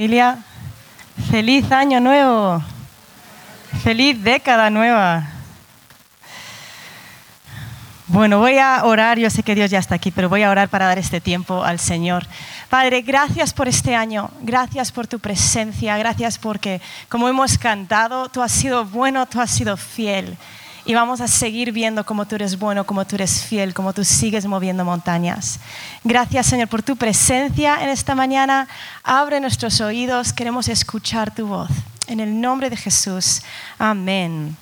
Familia, feliz año nuevo, feliz década nueva. Bueno, voy a orar, yo sé que Dios ya está aquí, pero voy a orar para dar este tiempo al Señor. Padre, gracias por este año, gracias por tu presencia, gracias porque, como hemos cantado, tú has sido bueno, tú has sido fiel. Y vamos a seguir viendo cómo tú eres bueno, cómo tú eres fiel, cómo tú sigues moviendo montañas. Gracias, Señor, por tu presencia en esta mañana. Abre nuestros oídos, queremos escuchar tu voz. En el nombre de Jesús. Amén.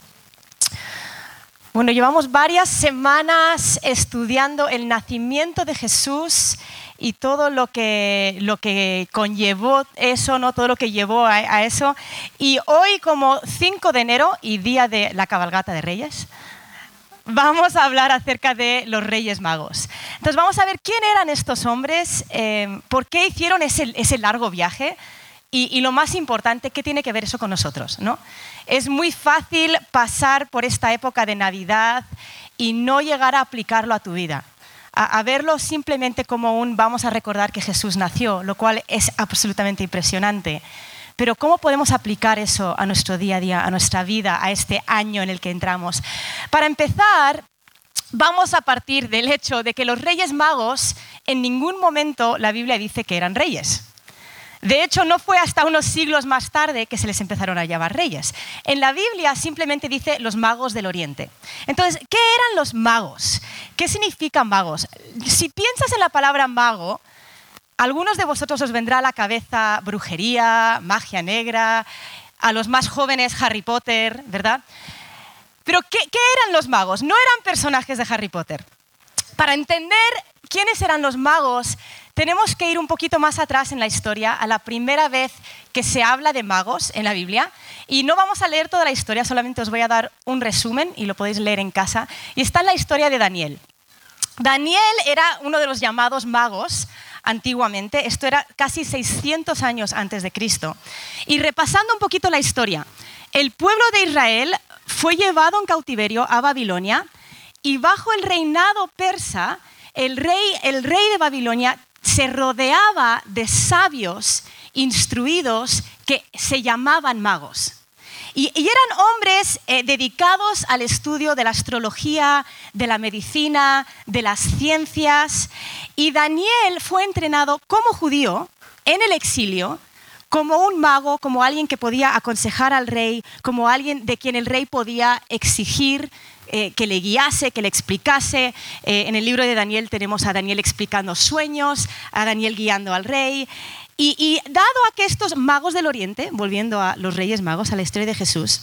Bueno, llevamos varias semanas estudiando el nacimiento de Jesús y todo lo que, lo que conllevó eso, ¿no? todo lo que llevó a, eso. Y hoy, como 5 de enero y día de la cabalgata de Reyes, vamos a hablar acerca de los Reyes Magos. Entonces vamos a ver quién eran estos hombres, eh, por qué hicieron ese, ese largo viaje. Y, y, lo más importante, ¿qué tiene que ver eso con nosotros? ¿no? Es muy fácil pasar por esta época de Navidad y no llegar a aplicarlo a tu vida a, verlo simplemente como un vamos a recordar que Jesús nació, lo cual es absolutamente impresionante. Pero ¿cómo podemos aplicar eso a nuestro día a día, a nuestra vida, a este año en el que entramos? Para empezar, vamos a partir del hecho de que los reyes magos en ningún momento la Biblia dice que eran reyes. De hecho, no fue hasta unos siglos más tarde que se les empezaron a llamar reyes. En la Biblia simplemente dice los magos del Oriente. Entonces, ¿qué eran los magos? ¿Qué significan magos? Si piensas en la palabra mago, algunos de vosotros os vendrá a la cabeza brujería, magia negra, a los más jóvenes Harry Potter, ¿verdad? Pero ¿qué, ¿qué eran los magos? No eran personajes de Harry Potter. Para entender quiénes eran los magos, tenemos que ir un poquito más atrás en la historia, a la primera vez que se habla de magos en la Biblia. Y no vamos a leer toda la historia, solamente os voy a dar un resumen y lo podéis leer en casa. Y está en la historia de Daniel. Daniel era uno de los llamados magos antiguamente, esto era casi 600 años antes de Cristo. Y repasando un poquito la historia, el pueblo de Israel fue llevado en cautiverio a Babilonia y bajo el reinado persa, el rey, el rey de Babilonia se rodeaba de sabios instruidos que se llamaban magos. Y, eran hombres eh, dedicados al estudio de la astrología, de la medicina, de las ciencias. Y Daniel fue entrenado como judío en el exilio, como un mago, como alguien que podía aconsejar al rey, como alguien de quien el rey podía exigir eh, que le guiase, que le explicase. Eh, en el libro de Daniel tenemos a Daniel explicando sueños, a Daniel guiando al rey. Y, dado a que estos magos del Oriente, volviendo a los reyes magos, a la historia de Jesús,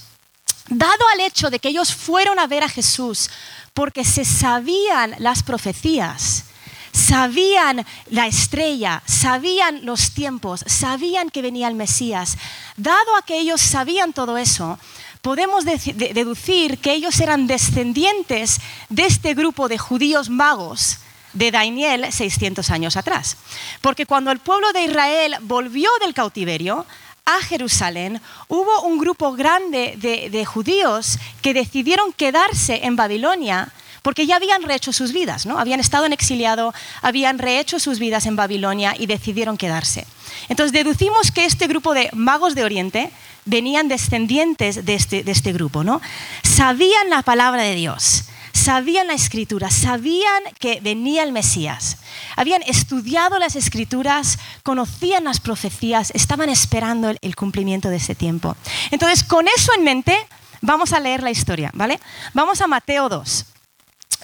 dado al hecho de que ellos fueron a ver a Jesús porque se sabían las profecías, sabían la estrella, sabían los tiempos, sabían que venía el Mesías, dado a que ellos sabían todo eso, podemos deducir que ellos eran descendientes de este grupo de judíos magos de Daniel 600 años atrás. Porque cuando el pueblo de Israel volvió del cautiverio a Jerusalén, hubo un grupo grande de, judíos que decidieron quedarse en Babilonia porque ya habían rehecho sus vidas, ¿no? Habían estado en exiliado, habían rehecho sus vidas en Babilonia y decidieron quedarse. Entonces deducimos que este grupo de magos de Oriente venían descendientes de este, de este grupo, ¿no? Sabían la palabra de Dios, sabían la escritura, sabían que venía el Mesías. Habían estudiado las escrituras, conocían las profecías, estaban esperando el, cumplimiento de ese tiempo. Entonces, con eso en mente, vamos a leer la historia, ¿vale? Vamos a Mateo 2,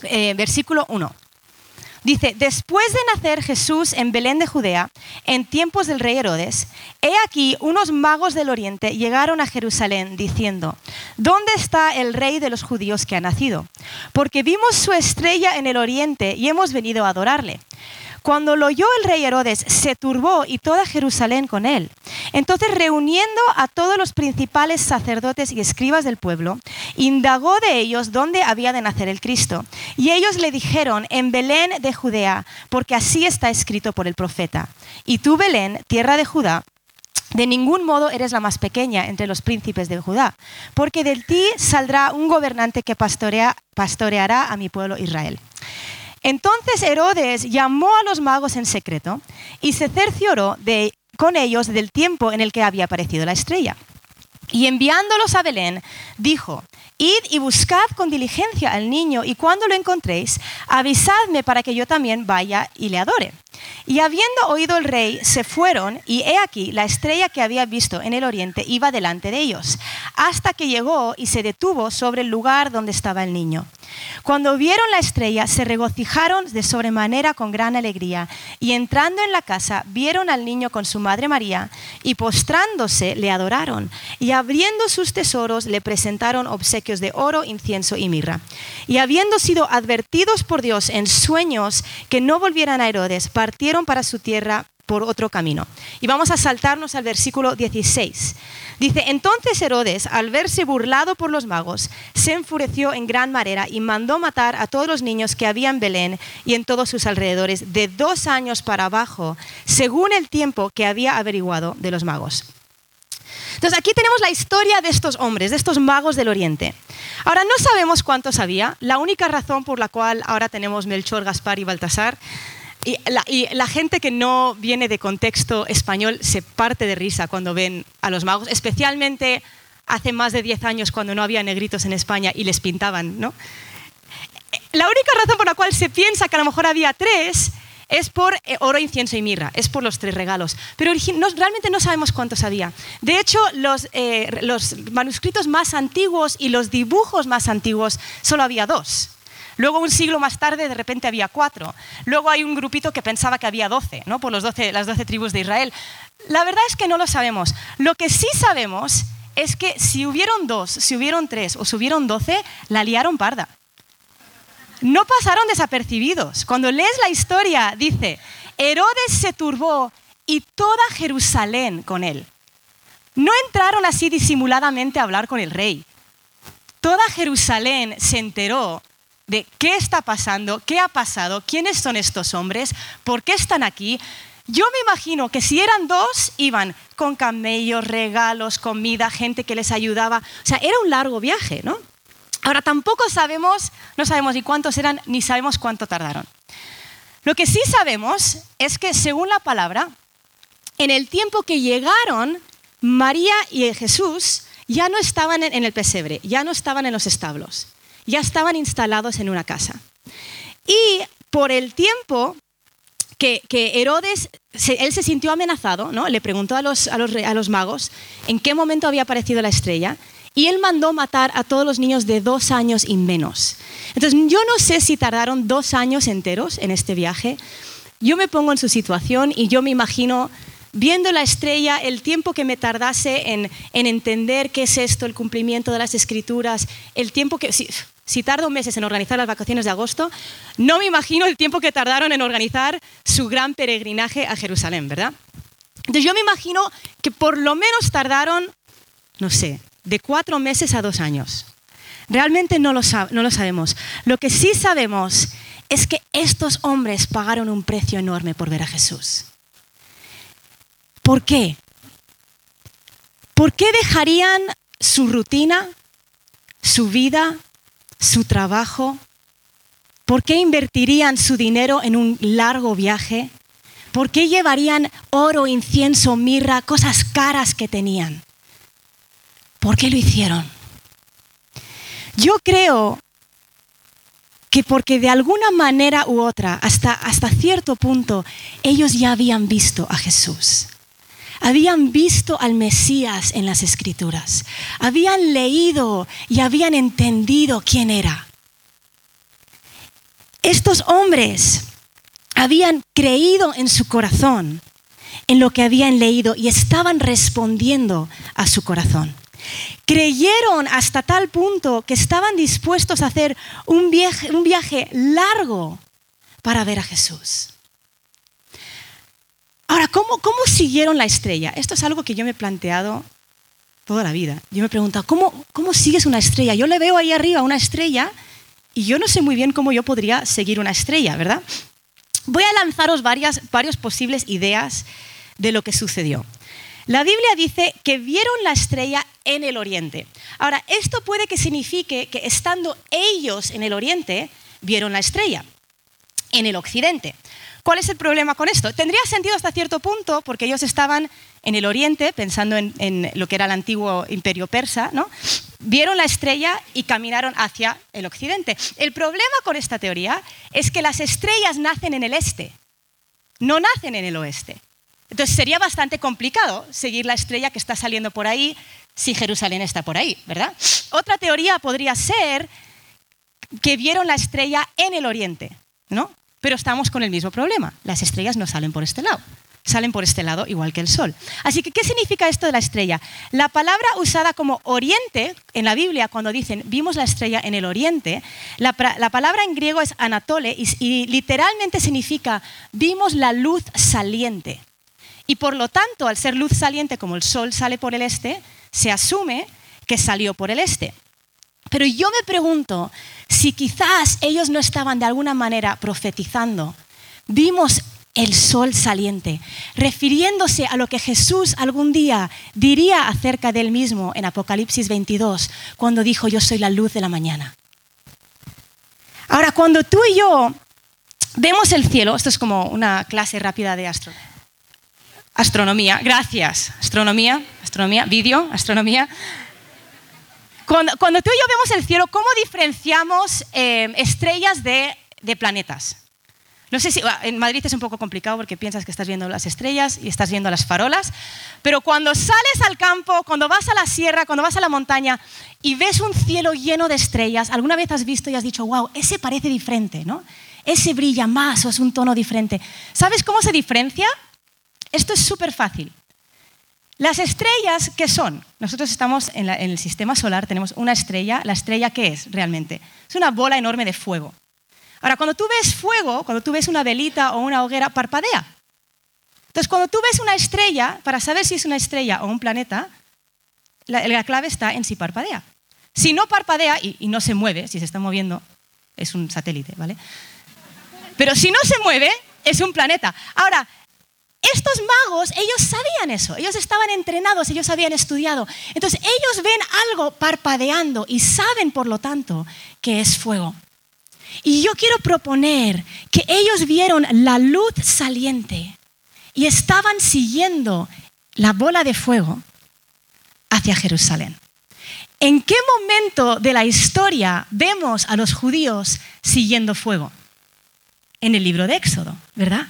eh, versículo 1. Dice, después de nacer Jesús en Belén de Judea, en tiempos del rey Herodes, he aquí unos magos del oriente llegaron a Jerusalén diciendo, ¿dónde está el rey de los judíos que ha nacido? Porque vimos su estrella en el oriente y hemos venido a adorarle. Cuando lo oyó el rey Herodes, se turbó y toda Jerusalén con él. Entonces, reuniendo a todos los principales sacerdotes y escribas del pueblo, indagó de ellos dónde había de nacer el Cristo. Y ellos le dijeron, en Belén de Judea, porque así está escrito por el profeta. Y tú, Belén, tierra de Judá, de ningún modo eres la más pequeña entre los príncipes de Judá, porque de ti saldrá un gobernante que pastoreará a mi pueblo Israel. Entonces Herodes llamó a los magos en secreto y se cercioró de, con ellos del tiempo en el que había aparecido la estrella. Y enviándolos a Belén, dijo, Id y buscad con diligencia al niño y cuando lo encontréis, avisadme para que yo también vaya y le adore. Y habiendo oído el rey, se fueron, y he aquí, la estrella que había visto en el oriente iba delante de ellos, hasta que llegó y se detuvo sobre el lugar donde estaba el niño. Cuando vieron la estrella, se regocijaron de sobremanera con gran alegría, y entrando en la casa, vieron al niño con su madre María, y postrándose le adoraron, y abriendo sus tesoros le presentaron obsequios de oro, incienso y mirra. Y habiendo sido advertidos por Dios en sueños que no volvieran a Herodes, partieron para su tierra por otro camino. Y vamos a saltarnos al versículo 16. Dice, entonces Herodes, al verse burlado por los magos, se enfureció en gran manera y mandó matar a todos los niños que había en Belén y en todos sus alrededores, de dos años para abajo, según el tiempo que había averiguado de los magos. Entonces aquí tenemos la historia de estos hombres, de estos magos del Oriente. Ahora no sabemos cuántos había. La única razón por la cual ahora tenemos Melchor, Gaspar y Baltasar y la, gente que no viene de contexto español se parte de risa cuando ven a los magos, especialmente hace más de 10 años cuando no había negritos en España y les pintaban. ¿no? La única razón por la cual se piensa que a lo mejor había tres es por eh, oro, incienso y mirra, es por los tres regalos. Pero realmente no sabemos cuántos había. De hecho, eh, los manuscritos más antiguos y los dibujos más antiguos solo había dos. Luego, un siglo más tarde, de repente había cuatro. Luego hay un grupito que pensaba que había doce, ¿no? por los las doce tribus de Israel. La verdad es que no lo sabemos. Lo que sí sabemos es que si hubieron dos, si hubieron tres o si hubieron doce, la liaron parda. No pasaron desapercibidos. Cuando lees la historia, dice, Herodes se turbó y toda Jerusalén con él. No entraron así disimuladamente a hablar con el rey. Toda Jerusalén se enteró de qué está pasando, qué ha pasado, quiénes son estos hombres, por qué están aquí. Yo me imagino que si eran dos, iban con camellos, regalos, comida, gente que les ayudaba. O sea, era un largo viaje, ¿no? Ahora tampoco sabemos, no sabemos ni cuántos eran, ni sabemos cuánto tardaron. Lo que sí sabemos es que, según la palabra, en el tiempo que llegaron, María y Jesús ya no estaban en el pesebre, ya no estaban en los establos ya estaban instalados en una casa. Y por el tiempo que, Herodes, él se sintió amenazado, ¿no? le preguntó a los, a, los, magos en qué momento había aparecido la estrella, y él mandó matar a todos los niños de dos años y menos. Entonces, yo no sé si tardaron dos años enteros en este viaje. Yo me pongo en su situación y yo me imagino viendo la estrella, el tiempo que me tardase en, entender qué es esto, el cumplimiento de las escrituras, el tiempo que... Si, si tardo meses en organizar las vacaciones de agosto, no me imagino el tiempo que tardaron en organizar su gran peregrinaje a Jerusalén, ¿verdad? Entonces yo me imagino que por lo menos tardaron, no sé, de cuatro meses a dos años. Realmente no lo, no lo sabemos. Lo que sí sabemos es que estos hombres pagaron un precio enorme por ver a Jesús. ¿Por qué? ¿Por qué dejarían su rutina, su vida, su trabajo? ¿Por qué invertirían su dinero en un largo viaje? ¿Por qué llevarían oro, incienso, mirra, cosas caras que tenían? ¿Por qué lo hicieron? Yo creo que porque de alguna manera u otra, hasta, hasta cierto punto, ellos ya habían visto a Jesús habían visto al Mesías en las escrituras, habían leído y habían entendido quién era. Estos hombres habían creído en su corazón, en lo que habían leído y estaban respondiendo a su corazón. Creyeron hasta tal punto que estaban dispuestos a hacer un viaje, un viaje largo para ver a Jesús. Ahora, ¿cómo, ¿cómo siguieron la estrella? Esto es algo que yo me he planteado toda la vida. Yo me he preguntado, ¿cómo, ¿cómo sigues una estrella? Yo le veo ahí arriba una estrella y yo no sé muy bien cómo yo podría seguir una estrella, ¿verdad? Voy a lanzaros varias, varias posibles ideas de lo que sucedió. La Biblia dice que vieron la estrella en el oriente. Ahora, esto puede que signifique que estando ellos en el oriente, vieron la estrella. en el occidente. ¿Cuál es el problema con esto? Tendría sentido hasta cierto punto porque ellos estaban en el oriente, pensando en, lo que era el antiguo imperio persa, ¿no? vieron la estrella y caminaron hacia el occidente. El problema con esta teoría es que las estrellas nacen en el este, no nacen en el oeste. Entonces sería bastante complicado seguir la estrella que está saliendo por ahí si Jerusalén está por ahí, ¿verdad? Otra teoría podría ser que vieron la estrella en el oriente, ¿no? Pero estamos con el mismo problema. Las estrellas no salen por este lado, salen por este lado igual que el sol. Así que, ¿qué significa esto de la estrella? La palabra usada como oriente en la Biblia, cuando dicen vimos la estrella en el oriente, la, palabra en griego es anatole y literalmente significa vimos la luz saliente. Y por lo tanto, al ser luz saliente como el sol sale por el este, se asume que salió por el este. Pero yo me pregunto si quizás ellos no estaban de alguna manera profetizando. Vimos el sol saliente, refiriéndose a lo que Jesús algún día diría acerca de él mismo en Apocalipsis 22, cuando dijo, yo soy la luz de la mañana. Ahora, cuando tú y yo vemos el cielo, esto es como una clase rápida de astronomía, Astronomía, gracias. Astronomía, astronomía, vídeo, astronomía. Cuando, tú y yo vemos el cielo, ¿cómo diferenciamos eh, estrellas de, planetas? No sé si en Madrid es un poco complicado porque piensas que estás viendo las estrellas y estás viendo las farolas, pero cuando sales al campo, cuando vas a la sierra, cuando vas a la montaña y ves un cielo lleno de estrellas, alguna vez has visto y has dicho, wow, ese parece diferente, ¿no? Ese brilla más o es un tono diferente. ¿Sabes cómo se diferencia? Esto es súper fácil. Las estrellas, ¿qué son? Nosotros estamos en, el sistema solar, tenemos una estrella. ¿La estrella qué es realmente? Es una bola enorme de fuego. Ahora, cuando tú ves fuego, cuando tú ves una velita o una hoguera, parpadea. Entonces, cuando tú ves una estrella, para saber si es una estrella o un planeta, la, clave está en si parpadea. Si no parpadea y, y, no se mueve, si se está moviendo, es un satélite, ¿vale? Pero si no se mueve, es un planeta. Ahora, estos magos, ellos sabían eso, ellos estaban entrenados, ellos habían estudiado. Entonces ellos ven algo parpadeando y saben, por lo tanto, que es fuego. Y yo quiero proponer que ellos vieron la luz saliente y estaban siguiendo la bola de fuego hacia Jerusalén. ¿En qué momento de la historia vemos a los judíos siguiendo fuego? En el libro de Éxodo, ¿verdad?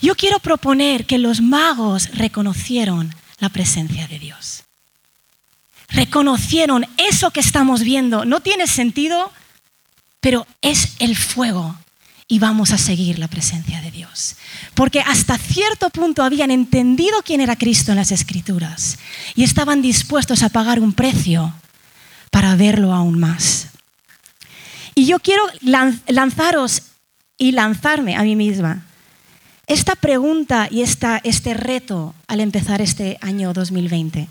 Yo quiero proponer que los magos reconocieron la presencia de Dios. Reconocieron eso que estamos viendo. No tiene sentido, pero es el fuego y vamos a seguir la presencia de Dios. Porque hasta cierto punto habían entendido quién era Cristo en las Escrituras y estaban dispuestos a pagar un precio para verlo aún más. Y yo quiero lanzaros y lanzarme a mí misma esta pregunta y este reto al empezar este año 2020.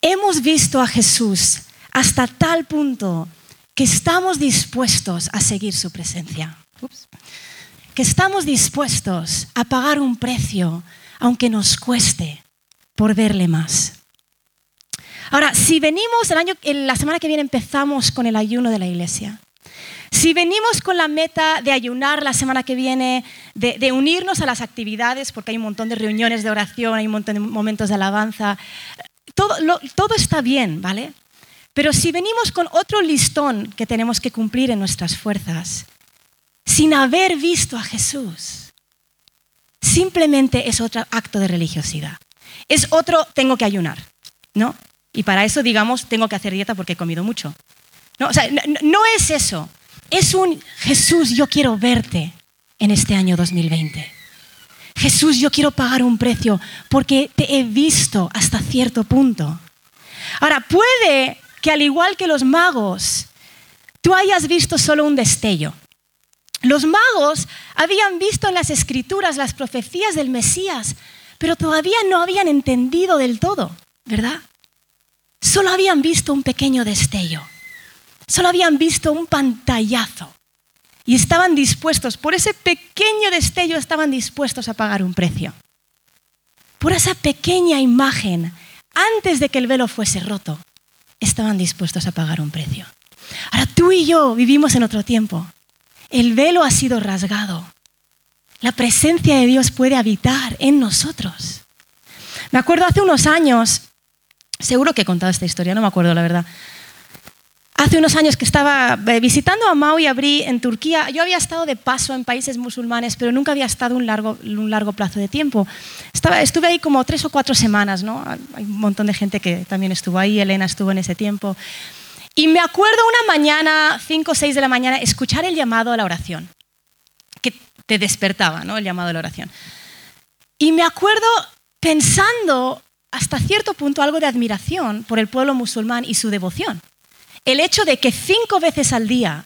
Hemos visto a Jesús hasta tal punto que estamos dispuestos a seguir su presencia. Que estamos dispuestos a pagar un precio, aunque nos cueste, por verle más. Ahora, si venimos, el año, la semana que viene empezamos con el ayuno de la iglesia. Si venimos con la meta de ayunar la semana que viene, de, unirnos a las actividades, porque hay un montón de reuniones de oración, hay un montón de momentos de alabanza, todo, está bien, ¿vale? Pero si venimos con otro listón que tenemos que cumplir en nuestras fuerzas, sin haber visto a Jesús, simplemente es otro acto de religiosidad. Es otro, tengo que ayunar, ¿no? Y para eso, digamos, tengo que hacer dieta porque he comido mucho. No, o sea, no es eso. Es un Jesús, yo quiero verte en este año 2020. Jesús, yo quiero pagar un precio porque te he visto hasta cierto punto. Ahora, puede que al igual que los magos, tú hayas visto solo un destello. Los magos habían visto en las escrituras las profecías del Mesías, pero todavía no habían entendido del todo, ¿verdad? Solo habían visto un pequeño destello. Solo habían visto un pantallazo y estaban dispuestos, por ese pequeño destello estaban dispuestos a pagar un precio. Por esa pequeña imagen, antes de que el velo fuese roto, estaban dispuestos a pagar un precio. Ahora tú y yo vivimos en otro tiempo el velo ha sido rasgado. La presencia de Dios puede habitar en nosotros. Me acuerdo hace unos años, seguro que he contado esta historia, no me acuerdo la verdad. Hace unos años que estaba eh, visitando a Mau y a Bri en Turquía, yo había estado de paso en países musulmanes, pero nunca había estado un largo, un largo plazo de tiempo. Estaba, estuve ahí como tres o cuatro semanas, ¿no? Hay un montón de gente que también estuvo ahí, Elena estuvo en ese tiempo. Y me acuerdo una mañana, cinco o seis de la mañana, escuchar el llamado a la oración, que te despertaba, ¿no? El llamado a la oración. Y me acuerdo pensando hasta cierto punto algo de admiración por el pueblo musulmán y su devoción. El hecho de que cinco veces al día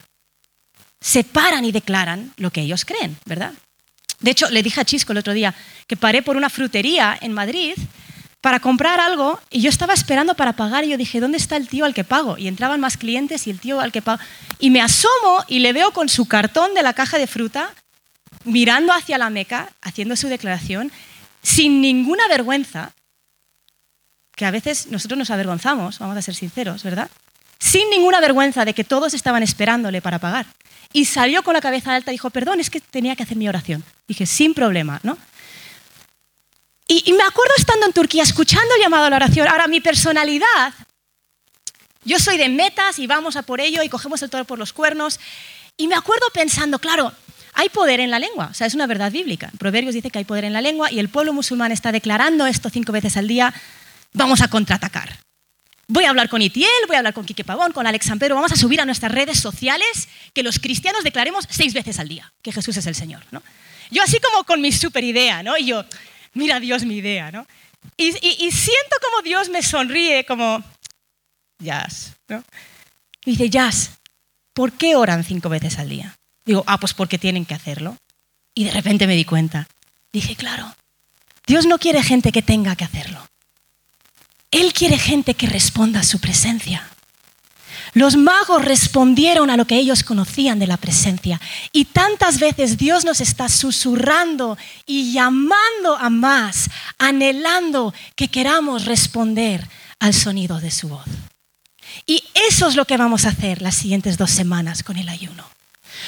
se paran y declaran lo que ellos creen, ¿verdad? De hecho, le dije a Chisco el otro día que paré por una frutería en Madrid para comprar algo y yo estaba esperando para pagar y yo dije, ¿dónde está el tío al que pago? Y entraban más clientes y el tío al que pago. Y me asomo y le veo con su cartón de la caja de fruta mirando hacia la Meca, haciendo su declaración sin ninguna vergüenza, que a veces nosotros nos avergonzamos, vamos a ser sinceros, ¿verdad? Sin ninguna vergüenza de que todos estaban esperándole para pagar. Y salió con la cabeza alta y dijo, perdón, es que tenía que hacer mi oración. Dije, sin problema, ¿no? Y, me acuerdo estando en Turquía, escuchando el llamado a la oración. Ahora, mi personalidad, yo soy de metas y vamos a por ello y cogemos el toro por los cuernos. Y me acuerdo pensando, claro, hay poder en la lengua, o sea, es una verdad bíblica. Proverbios dice que hay poder en la lengua y el pueblo musulmán está declarando esto cinco veces al día, vamos a contraatacar. Voy a hablar con Itiel, voy a hablar con Quique Pavón, con Alex Pedro, vamos a subir a nuestras redes sociales que los cristianos declaremos seis veces al día que Jesús es el Señor. ¿no? Yo así como con mi super idea, ¿no? Y yo, mira Dios mi idea, ¿no? Y, siento como Dios me sonríe, como, Jazz, ¿no? Y dice, Jazz, ¿por qué oran cinco veces al día? Digo, ah, pues porque tienen que hacerlo. Y de repente me di cuenta. Dije, claro, Dios no quiere gente que tenga que hacerlo. Él quiere gente que responda a su presencia. Los magos respondieron a lo que ellos conocían de la presencia. Y tantas veces Dios nos está susurrando y llamando a más, anhelando que queramos responder al sonido de su voz. Y eso es lo que vamos a hacer las siguientes dos semanas con el ayuno.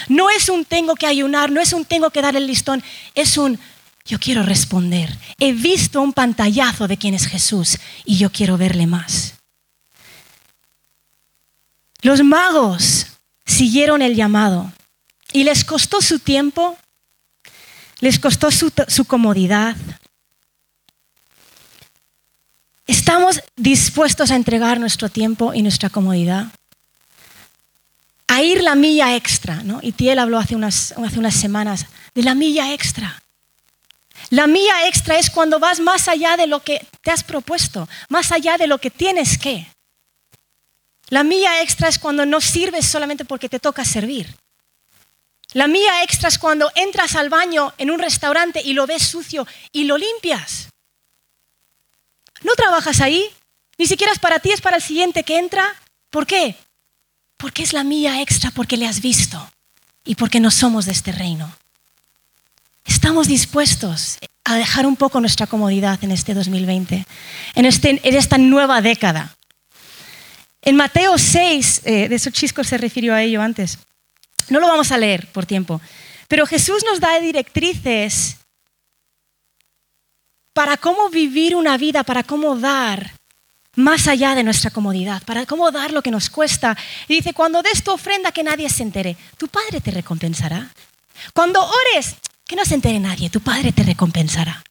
No es un tengo que ayunar, no es un tengo que dar el listón, es un yo quiero responder. He visto un pantallazo de quién es Jesús y yo quiero verle más. Los magos siguieron el llamado y les costó su tiempo, les costó su, comodidad. ¿Estamos dispuestos a entregar nuestro tiempo y nuestra comodidad? a ir la milla extra, ¿no? Y Tiel habló hace unas, hace unas semanas de la milla extra. La milla extra es cuando vas más allá de lo que te has propuesto, más allá de lo que tienes que. La milla extra es cuando no sirves solamente porque te toca servir. La milla extra es cuando entras al baño en un restaurante y lo ves sucio y lo limpias. No trabajas ahí, ni siquiera es para ti, es para el siguiente que entra. ¿Por qué? Porque es la mía extra, porque le has visto y porque no somos de este reino. Estamos dispuestos a dejar un poco nuestra comodidad en este 2020, en, este, en esta nueva década. En Mateo 6, eh, de esos chiscos se refirió a ello antes. No lo vamos a leer por tiempo, pero Jesús nos da directrices para cómo vivir una vida, para cómo dar más allá de nuestra comodidad, para cómo dar lo que nos cuesta. Y dice, cuando des tu ofrenda que nadie se entere, tu Padre te recompensará. Cuando ores, que no se entere nadie, tu Padre te recompensará.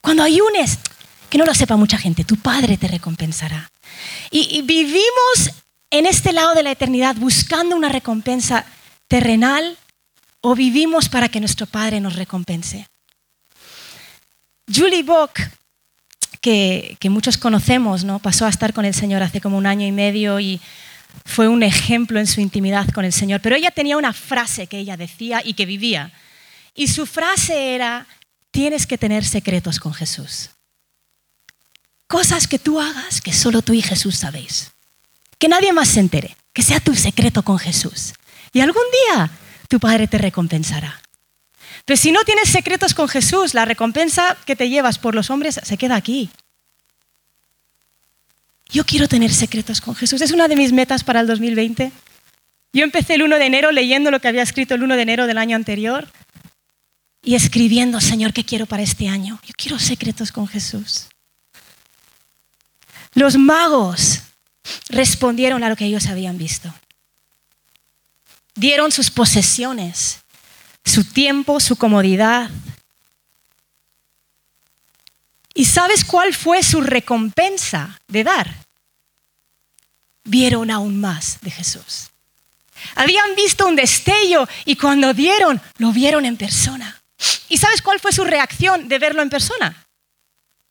Cuando ayunes, que no lo sepa mucha gente, tu Padre te recompensará. Y, vivimos en este lado de la eternidad buscando una recompensa terrenal o vivimos para que nuestro Padre nos recompense. Julie Bock que, muchos conocemos, ¿no? Pasó a estar con el Señor hace como un año y medio y fue un ejemplo en su intimidad con el Señor. Pero ella tenía una frase que ella decía y que vivía. Y su frase era, tienes que tener secretos con Jesús. Cosas que tú hagas que solo tú y Jesús sabéis. Que nadie más se entere. Que sea tu secreto con Jesús. Y algún día tu Padre te recompensará. Pero si no tienes secretos con Jesús, la recompensa que te llevas por los hombres se queda aquí. Yo quiero tener secretos con Jesús. Es una de mis metas para el 2020. Yo empecé el 1 de enero leyendo lo que había escrito el 1 de enero del año anterior y escribiendo, Señor, ¿qué quiero para este año? Yo quiero secretos con Jesús. Los magos respondieron a lo que ellos habían visto. Dieron sus posesiones, su tiempo, su comodidad. ¿Y sabes cuál fue su recompensa de dar? Vieron aún más de Jesús. Habían visto un destello y cuando dieron, lo vieron en persona. ¿Y sabes cuál fue su reacción de verlo en persona?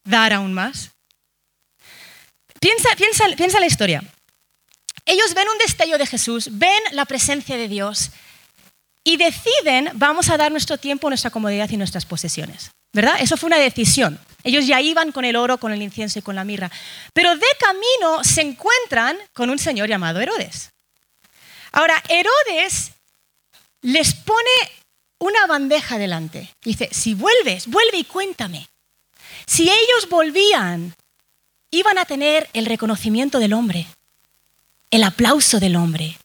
Dar aún más. Piensa, piensa, piensa la historia. Ellos ven un destello de Jesús, ven la presencia de Dios y deciden, vamos a dar nuestro tiempo, nuestra comodidad y nuestras posesiones. ¿Verdad? Eso fue una decisión. Ellos ya iban con el oro, con el incienso y con la mirra. Pero de camino se encuentran con un señor llamado Herodes. Ahora, Herodes les pone una bandeja delante. Dice, si vuelves, vuelve y cuéntame. Si ellos volvían, iban a tener el reconocimiento del hombre, el aplauso del hombre,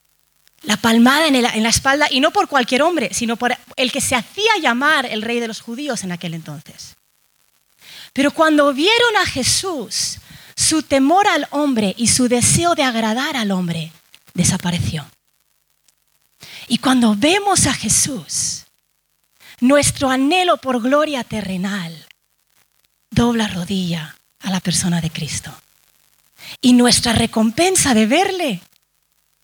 la palmada en, la espalda, y no por cualquier hombre, sino por el que se hacía llamar el rey de los judíos en aquel entonces. Pero cuando vieron a Jesús, su temor al hombre y su deseo de agradar al hombre desapareció. Y cuando vemos a Jesús, nuestro anhelo por gloria terrenal dobla rodilla a la persona de Cristo. Y nuestra recompensa de verle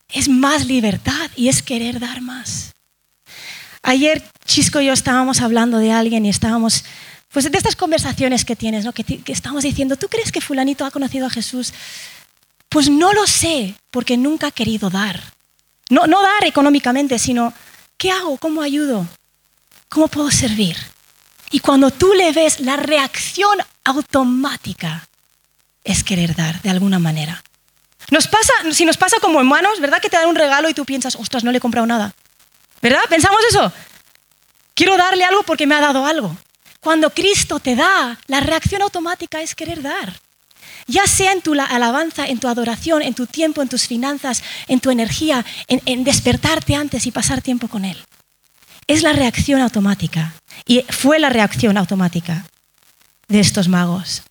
es más libertad y es querer dar más. Ayer Chisco y yo estábamos hablando de alguien y estábamos, pues de estas conversaciones que tienes, ¿no? que, estamos diciendo, ¿tú crees que fulanito ha conocido a Jesús? Pues no lo sé, porque nunca ha querido dar. No, dar económicamente, sino ¿qué hago? ¿Cómo ayudo? ¿Cómo puedo servir? Y cuando tú le ves, la reacción automática es querer dar de alguna manera. Nos pasa, si nos pasa como humanos, ¿verdad? Que te dan un regalo y tú piensas, ostras, no le he comprado nada. ¿Verdad? ¿Pensamos eso? Quiero darle algo porque me ha dado algo. Cuando Cristo te da, la reacción automática es querer dar ya sea en tu alabanza, en tu adoración, en tu tiempo, en tus finanzas, en tu energía, en, despertarte antes y pasar tiempo con Él. Es la reacción automática. Y fue la reacción automática de estos magos.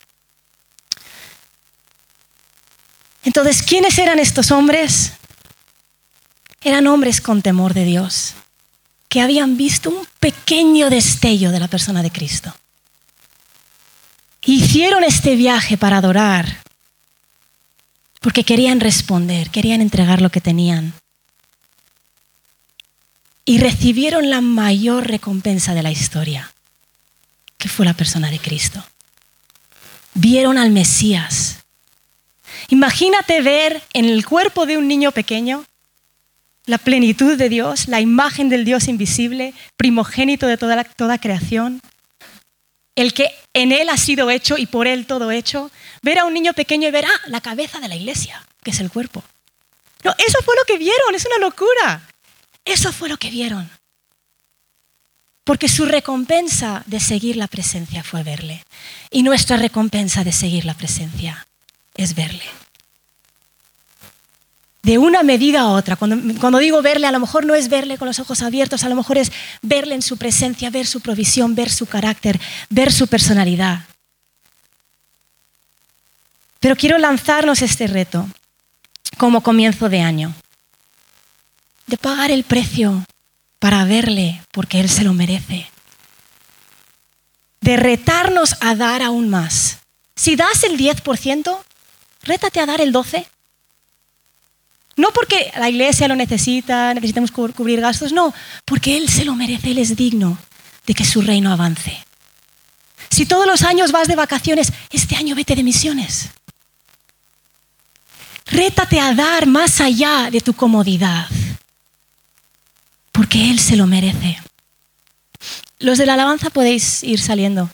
Entonces, ¿quiénes eran estos hombres? Eran hombres con temor de Dios, que habían visto un pequeño destello de la persona de Cristo. Hicieron este viaje para adorar porque querían responder, querían entregar lo que tenían. Y recibieron la mayor recompensa de la historia, que fue la persona de Cristo. Vieron al Mesías. Imagínate ver en el cuerpo de un niño pequeño la plenitud de Dios, la imagen del Dios invisible, primogénito de toda, toda creación el que en Él ha sido hecho y por Él todo hecho, ver a un niño pequeño y ver, ah, la cabeza de la iglesia, que es el cuerpo. No, eso fue lo que vieron, es una locura. Eso fue lo que vieron. Porque su recompensa de seguir la presencia fue verle. Y nuestra recompensa de seguir la presencia es verle de una medida a otra. Cuando, digo verle, a lo mejor no es verle con los ojos abiertos, a lo mejor es verle en su presencia, ver su provisión, ver su carácter, ver su personalidad. Pero quiero lanzarnos este reto como comienzo de año, de pagar el precio para verle porque Él se lo merece, de retarnos a dar aún más. Si das el 10%, rétate a dar el 12%. No porque la iglesia lo necesita, necesitamos cubrir gastos, no, porque Él se lo merece, Él es digno de que su reino avance. Si todos los años vas de vacaciones, este año vete de misiones. Rétate a dar más allá de tu comodidad, porque Él se lo merece. Los de la alabanza podéis ir saliendo.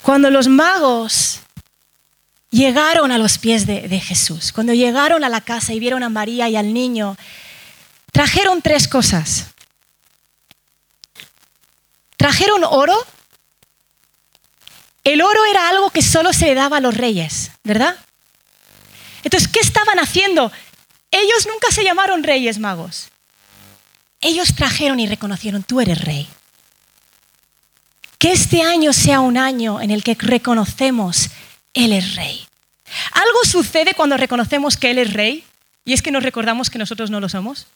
Cuando los magos llegaron a los pies de, Jesús, cuando llegaron a la casa y vieron a María y al niño, trajeron tres cosas. Trajeron oro. El oro era algo que solo se le daba a los reyes, ¿verdad? Entonces, ¿qué estaban haciendo? Ellos nunca se llamaron reyes magos. Ellos trajeron y reconocieron, tú eres rey. Que este año sea un año en el que reconocemos, Él es rey. Algo sucede cuando reconocemos que Él es rey y es que nos recordamos que nosotros no lo somos,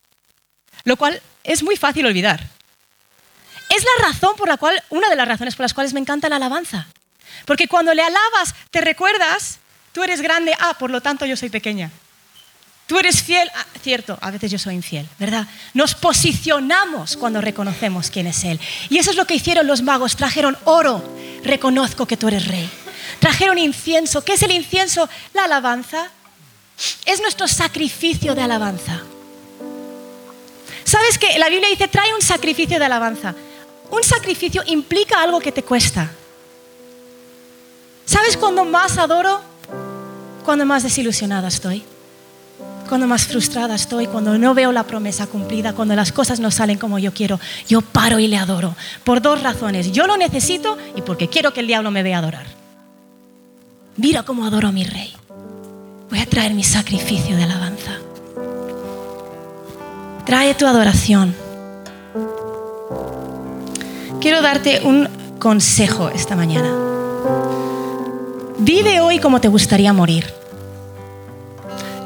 lo cual es muy fácil olvidar. Es la razón por la cual, una de las razones por las cuales me encanta la alabanza. Porque cuando le alabas, te recuerdas, tú eres grande, ah, por lo tanto yo soy pequeña. Tú eres fiel, ah, cierto, a veces yo soy infiel, ¿verdad? Nos posicionamos cuando reconocemos quién es Él. Y eso es lo que hicieron los magos, trajeron oro, reconozco que tú eres rey. Trajeron incienso, ¿qué es el incienso? La alabanza. Es nuestro sacrificio de alabanza. ¿Sabes que la Biblia dice, trae un sacrificio de alabanza? Un sacrificio implica algo que te cuesta. ¿Sabes cuándo más adoro? Cuando más desilusionada estoy cuando más frustrada estoy, cuando no veo la promesa cumplida, cuando las cosas no salen como yo quiero, yo paro y le adoro. Por dos razones. Yo lo necesito y porque quiero que el diablo me vea adorar. Mira cómo adoro a mi rey. Voy a traer mi sacrificio de alabanza. Trae tu adoración. Quiero darte un consejo esta mañana. Vive hoy como te gustaría morir.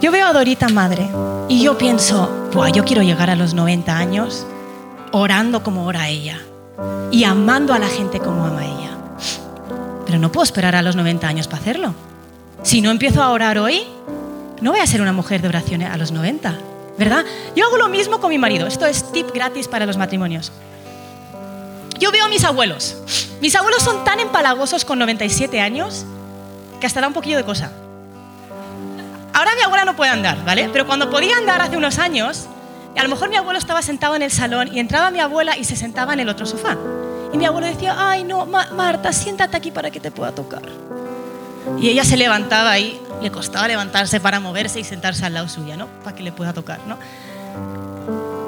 Yo veo a Dorita madre y yo pienso, yo quiero llegar a los 90 años orando como ora ella y amando a la gente como ama ella. Pero no puedo esperar a los 90 años para hacerlo. Si no empiezo a orar hoy, no voy a ser una mujer de oración a los 90, ¿verdad? Yo hago lo mismo con mi marido. Esto es tip gratis para los matrimonios. Yo veo a mis abuelos. Mis abuelos son tan empalagosos con 97 años que hasta da un poquillo de cosa. Ahora mi abuela no puede andar, ¿vale? Pero cuando podía andar hace unos años, a lo mejor mi abuelo estaba sentado en el salón y entraba mi abuela y se sentaba en el otro sofá. Y mi abuelo decía, ay no, Marta, siéntate aquí para que te pueda tocar. Y ella se levantaba ahí, le costaba levantarse para moverse y sentarse al lado suya, ¿no? Para que le pueda tocar, ¿no?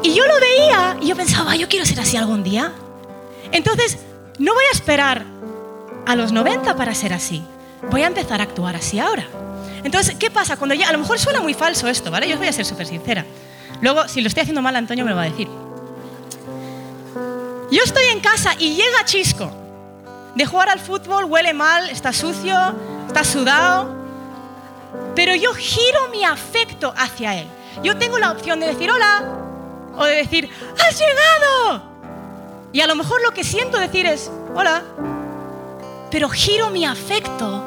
Y yo lo veía y yo pensaba, yo quiero ser así algún día. Entonces, no voy a esperar a los 90 para ser así. Voy a empezar a actuar así ahora. Entonces, ¿qué pasa? Cuando ya, a lo mejor suena muy falso esto, ¿vale? Yo os voy a ser súper sincera. Luego, si lo estoy haciendo mal, Antonio me lo va a decir. Yo estoy en casa y llega Chisco. De jugar al fútbol, huele mal, está sucio, está sudado. Pero yo giro mi afecto hacia él. Yo tengo la opción de decir hola o de decir, ¡has llegado! Y a lo mejor lo que siento decir es, hola. Pero giro mi afecto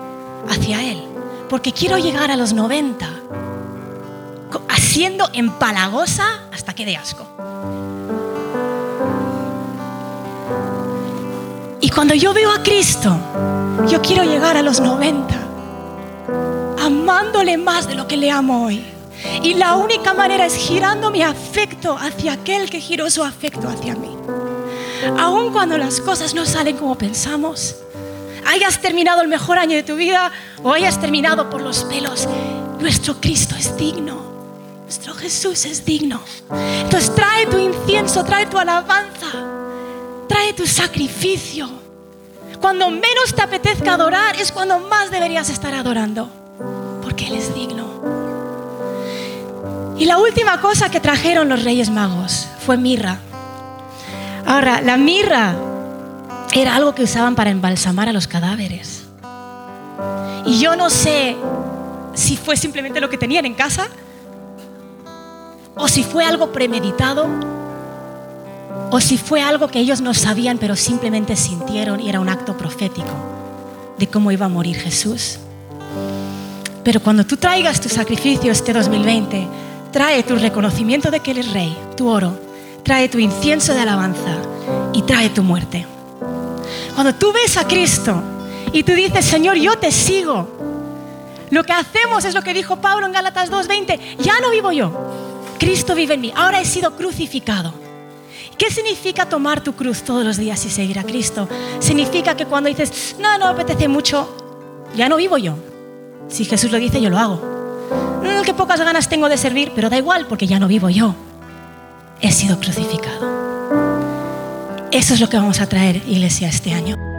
hacia él porque quiero llegar a los 90 haciendo empalagosa hasta que de asco. Cuando yo veo a Cristo, yo quiero llegar a los 90 amándole más de lo que le amo hoy. Y la única manera es girando mi afecto hacia aquel que giró su afecto hacia mí. Aun cuando las cosas no salen como pensamos, hayas terminado el mejor año de tu vida o hayas terminado por los pelos, nuestro Cristo es digno. Nuestro Jesús es digno. Entonces trae tu incienso, trae tu alabanza, trae tu sacrificio. Cuando menos te apetezca adorar es cuando más deberías estar adorando, porque Él es digno. Y la última cosa que trajeron los Reyes Magos fue mirra. Ahora, la mirra era algo que usaban para embalsamar a los cadáveres. Y yo no sé si fue simplemente lo que tenían en casa o si fue algo premeditado o si fue algo que ellos no sabían pero simplemente sintieron y era un acto profético de cómo iba a morir Jesús. Pero cuando tú traigas tu sacrificio este 2020, trae tu reconocimiento de que Él es rey, tu oro, trae tu incienso de alabanza y trae tu muerte. Cuando tú ves a Cristo y tú dices, Señor, yo te sigo, lo que hacemos es lo que dijo Pablo en Gálatas 2.20, ya no vivo yo, Cristo vive en mí, ahora he sido crucificado. ¿Qué significa tomar tu cruz todos los días y seguir a Cristo? Significa que cuando dices, no, no apetece mucho, ya no vivo yo. Si Jesús lo dice, yo lo hago. Mm, qué pocas ganas tengo de servir, pero da igual porque ya no vivo yo. He sido crucificado. Eso es lo que vamos a traer, iglesia, este año.